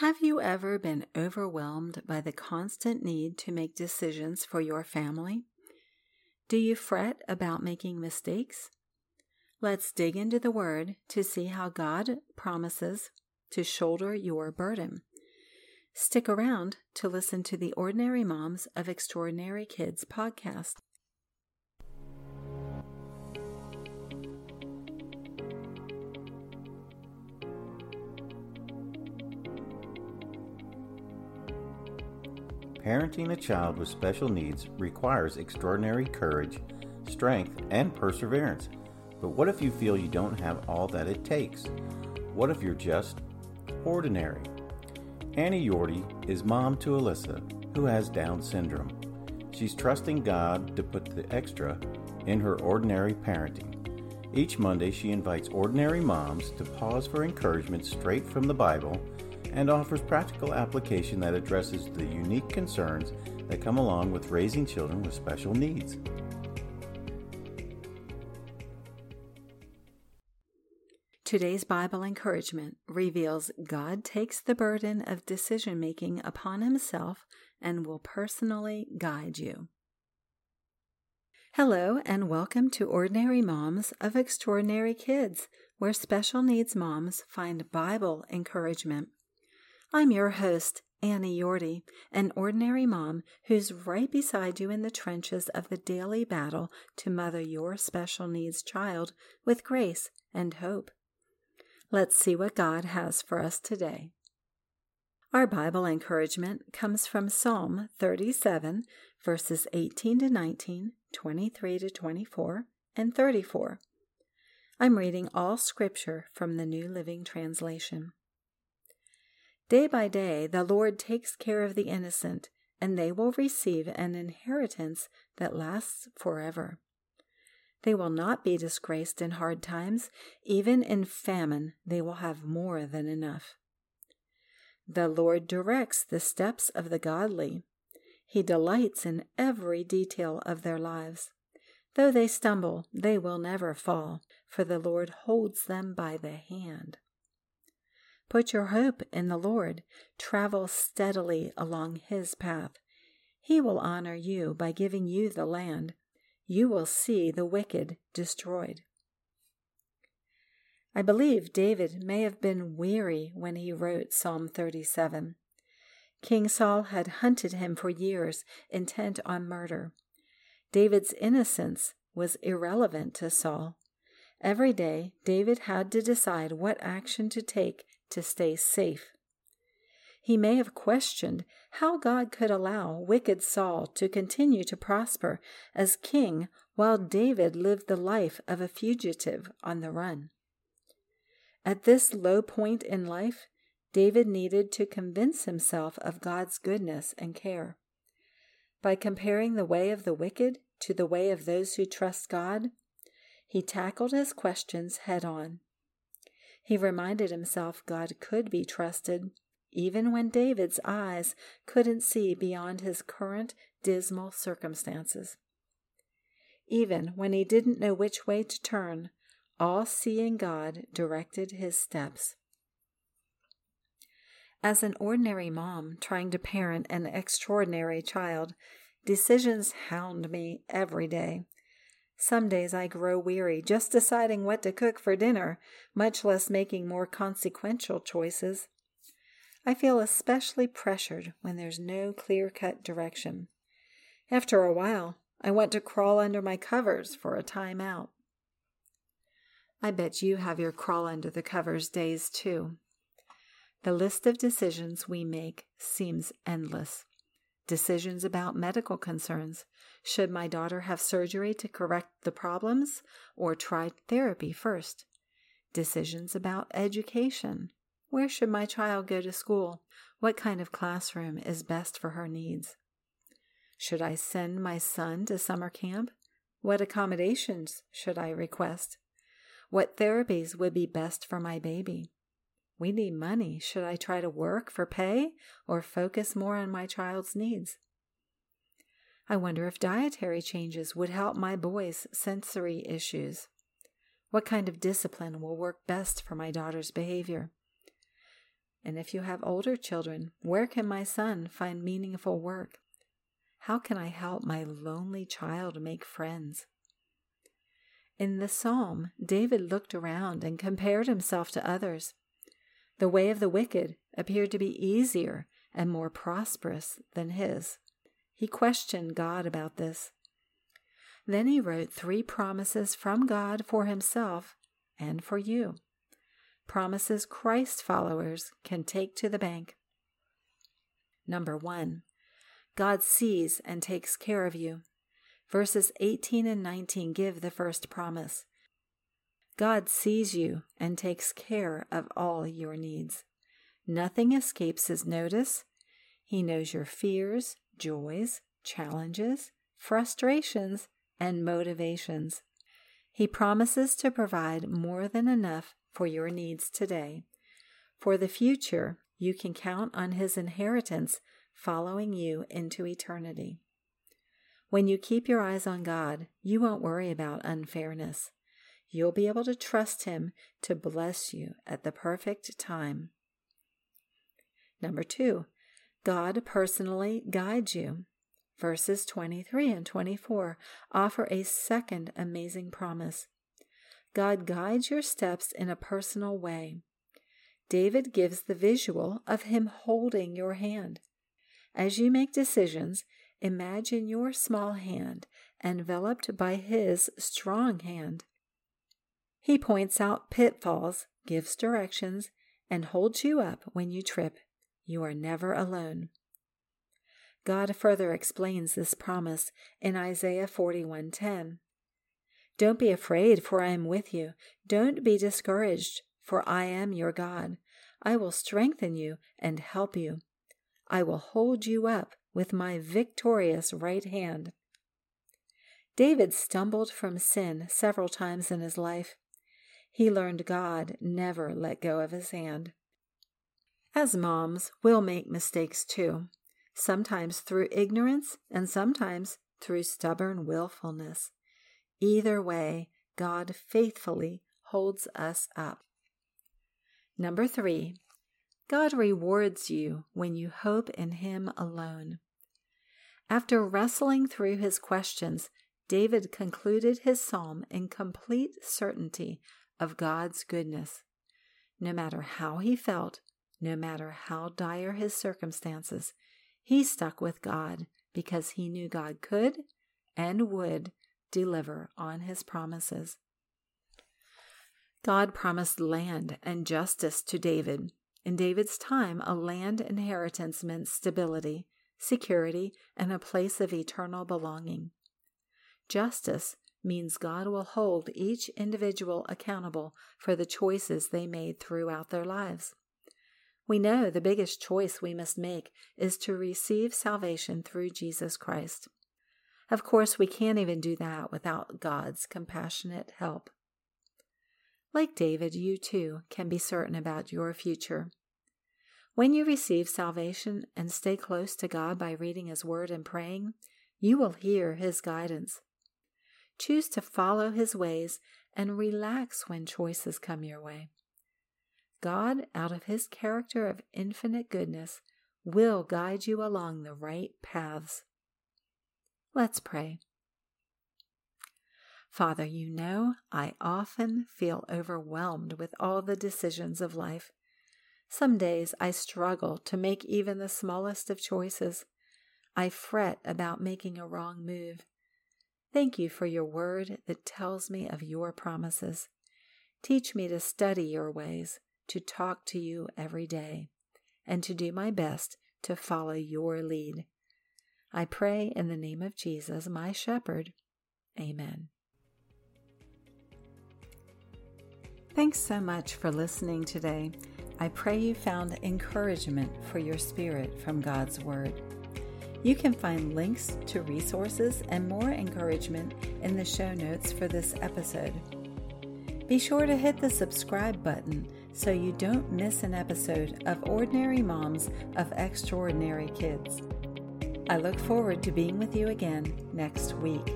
Have you ever been overwhelmed by the constant need to make decisions for your family? Do you fret about making mistakes? Let's dig into the Word to see how God promises to shoulder your burden. Stick around to listen to the Ordinary Moms of Extraordinary Kids podcast. Parenting a child with special needs requires extraordinary courage, strength, and perseverance. But what if you feel you don't have all that it takes? What if you're just ordinary? Annie Yorty is mom to Alyssa, who has Down syndrome. She's trusting God to put the extra in her ordinary parenting. Each Monday, she invites ordinary moms to pause for encouragement straight from the Bible and offers practical application that addresses the unique concerns that come along with raising children with special needs. Today's Bible encouragement reveals God takes the burden of decision making upon himself and will personally guide you. Hello, and welcome to Ordinary Moms of Extraordinary Kids, where special needs moms find Bible encouragement. I'm your host, Annie Yorty, an ordinary mom who's right beside you in the trenches of the daily battle to mother your special needs child with grace and hope. Let's see what God has for us today. Our Bible encouragement comes from Psalm 37, verses 18 to 19, 23 to 24, and 34. I'm reading all scripture from the New Living Translation. Day by day, the Lord takes care of the innocent, and they will receive an inheritance that lasts forever. They will not be disgraced in hard times. Even in famine, they will have more than enough. The Lord directs the steps of the godly. He delights in every detail of their lives. Though they stumble, they will never fall, for the Lord holds them by the hand. Put your hope in the Lord. Travel steadily along His path. He will honor you by giving you the land. You will see the wicked destroyed. I believe David may have been weary when he wrote Psalm 37. King Saul had hunted him for years, intent on murder. David's innocence was irrelevant to Saul. Every day, David had to decide what action to take to stay safe. He may have questioned how God could allow wicked Saul to continue to prosper as king while David lived the life of a fugitive on the run. At this low point in life, David needed to convince himself of God's goodness and care. By comparing the way of the wicked to the way of those who trust God, he tackled his questions head on. He reminded himself God could be trusted, even when David's eyes couldn't see beyond his current dismal circumstances. Even when he didn't know which way to turn, all seeing God directed his steps. As an ordinary mom trying to parent an extraordinary child, decisions hound me every day. Some days I grow weary just deciding what to cook for dinner, much less making more consequential choices. I feel especially pressured when there's no clear cut direction. After a while, I want to crawl under my covers for a time out. I bet you have your crawl under the covers days too. The list of decisions we make seems endless. Decisions about medical concerns, should my daughter have surgery to correct the problems or try therapy first? Decisions about education. Where should my child go to school? What kind of classroom is best for her needs? Should I send my son to summer camp? What accommodations should I request? What therapies would be best for my baby? We need money. Should I try to work for pay or focus more on my child's needs? I wonder if dietary changes would help my boy's sensory issues. What kind of discipline will work best for my daughter's behavior? And if you have older children, where can my son find meaningful work? How can I help my lonely child make friends? In the psalm, David looked around and compared himself to others. The way of the wicked appeared to be easier and more prosperous than his. He questioned God about this. Then he wrote three promises from God for himself and for you. Promises Christ followers can take to the bank. Number one, God sees and takes care of you. Verses 18 and 19 give the first promise. God sees you and takes care of all your needs. Nothing escapes his notice. He knows your fears, joys, challenges, frustrations, and motivations. He promises to provide more than enough for your needs today. For the future, you can count on his inheritance following you into eternity. When you keep your eyes on God, you won't worry about unfairness. You'll be able to trust Him to bless you at the perfect time. Number two, God personally guides you. Verses 23 and 24 offer a second amazing promise. God guides your steps in a personal way. David gives the visual of Him holding your hand. As you make decisions, imagine your small hand enveloped by His strong hand. He points out pitfalls, gives directions, and holds you up when you trip. You are never alone. God further explains this promise in Isaiah 41:10. Don't be afraid, for I am with you. Don't be discouraged, for I am your God. I will strengthen you and help you. I will hold you up with my victorious right hand. David stumbled from sin several times in his life. He learned God never let go of his hand. As moms, we'll make mistakes too sometimes through ignorance and sometimes through stubborn willfulness. Either way, God faithfully holds us up. Number three, God rewards you when you hope in Him alone. After wrestling through his questions, David concluded his psalm in complete certainty of God's goodness. No matter how he felt, no matter how dire his circumstances, he stuck with God because he knew God could and would deliver on his promises. God promised land and justice to David. In David's time, a land inheritance meant stability, security, and a place of eternal belonging. Justice means God will hold each individual accountable for the choices they made throughout their lives. We know the biggest choice we must make is to receive salvation through Jesus Christ. Of course, we can't even do that without God's compassionate help. Like David, you too can be certain about your future. When you receive salvation and stay close to God by reading His Word and praying, you will hear His guidance. Choose to follow His ways and relax when choices come your way. God, out of his character of infinite goodness, will guide you along the right paths. Let's pray. Father, you know I often feel overwhelmed with all the decisions of life. Some days I struggle to make even the smallest of choices. I fret about making a wrong move. Thank you for your word that tells me of your promises. Teach me to study your ways to talk to you every day and to do my best to follow your lead. I pray in the name of Jesus, my shepherd. Amen. Thanks so much for listening today. I pray you found encouragement for your spirit from God's Word. You can find links to resources and more encouragement in the show notes for this episode. Be sure to hit the subscribe button so you don't miss an episode of Ordinary Moms of Extraordinary Kids. I look forward to being with you again next week.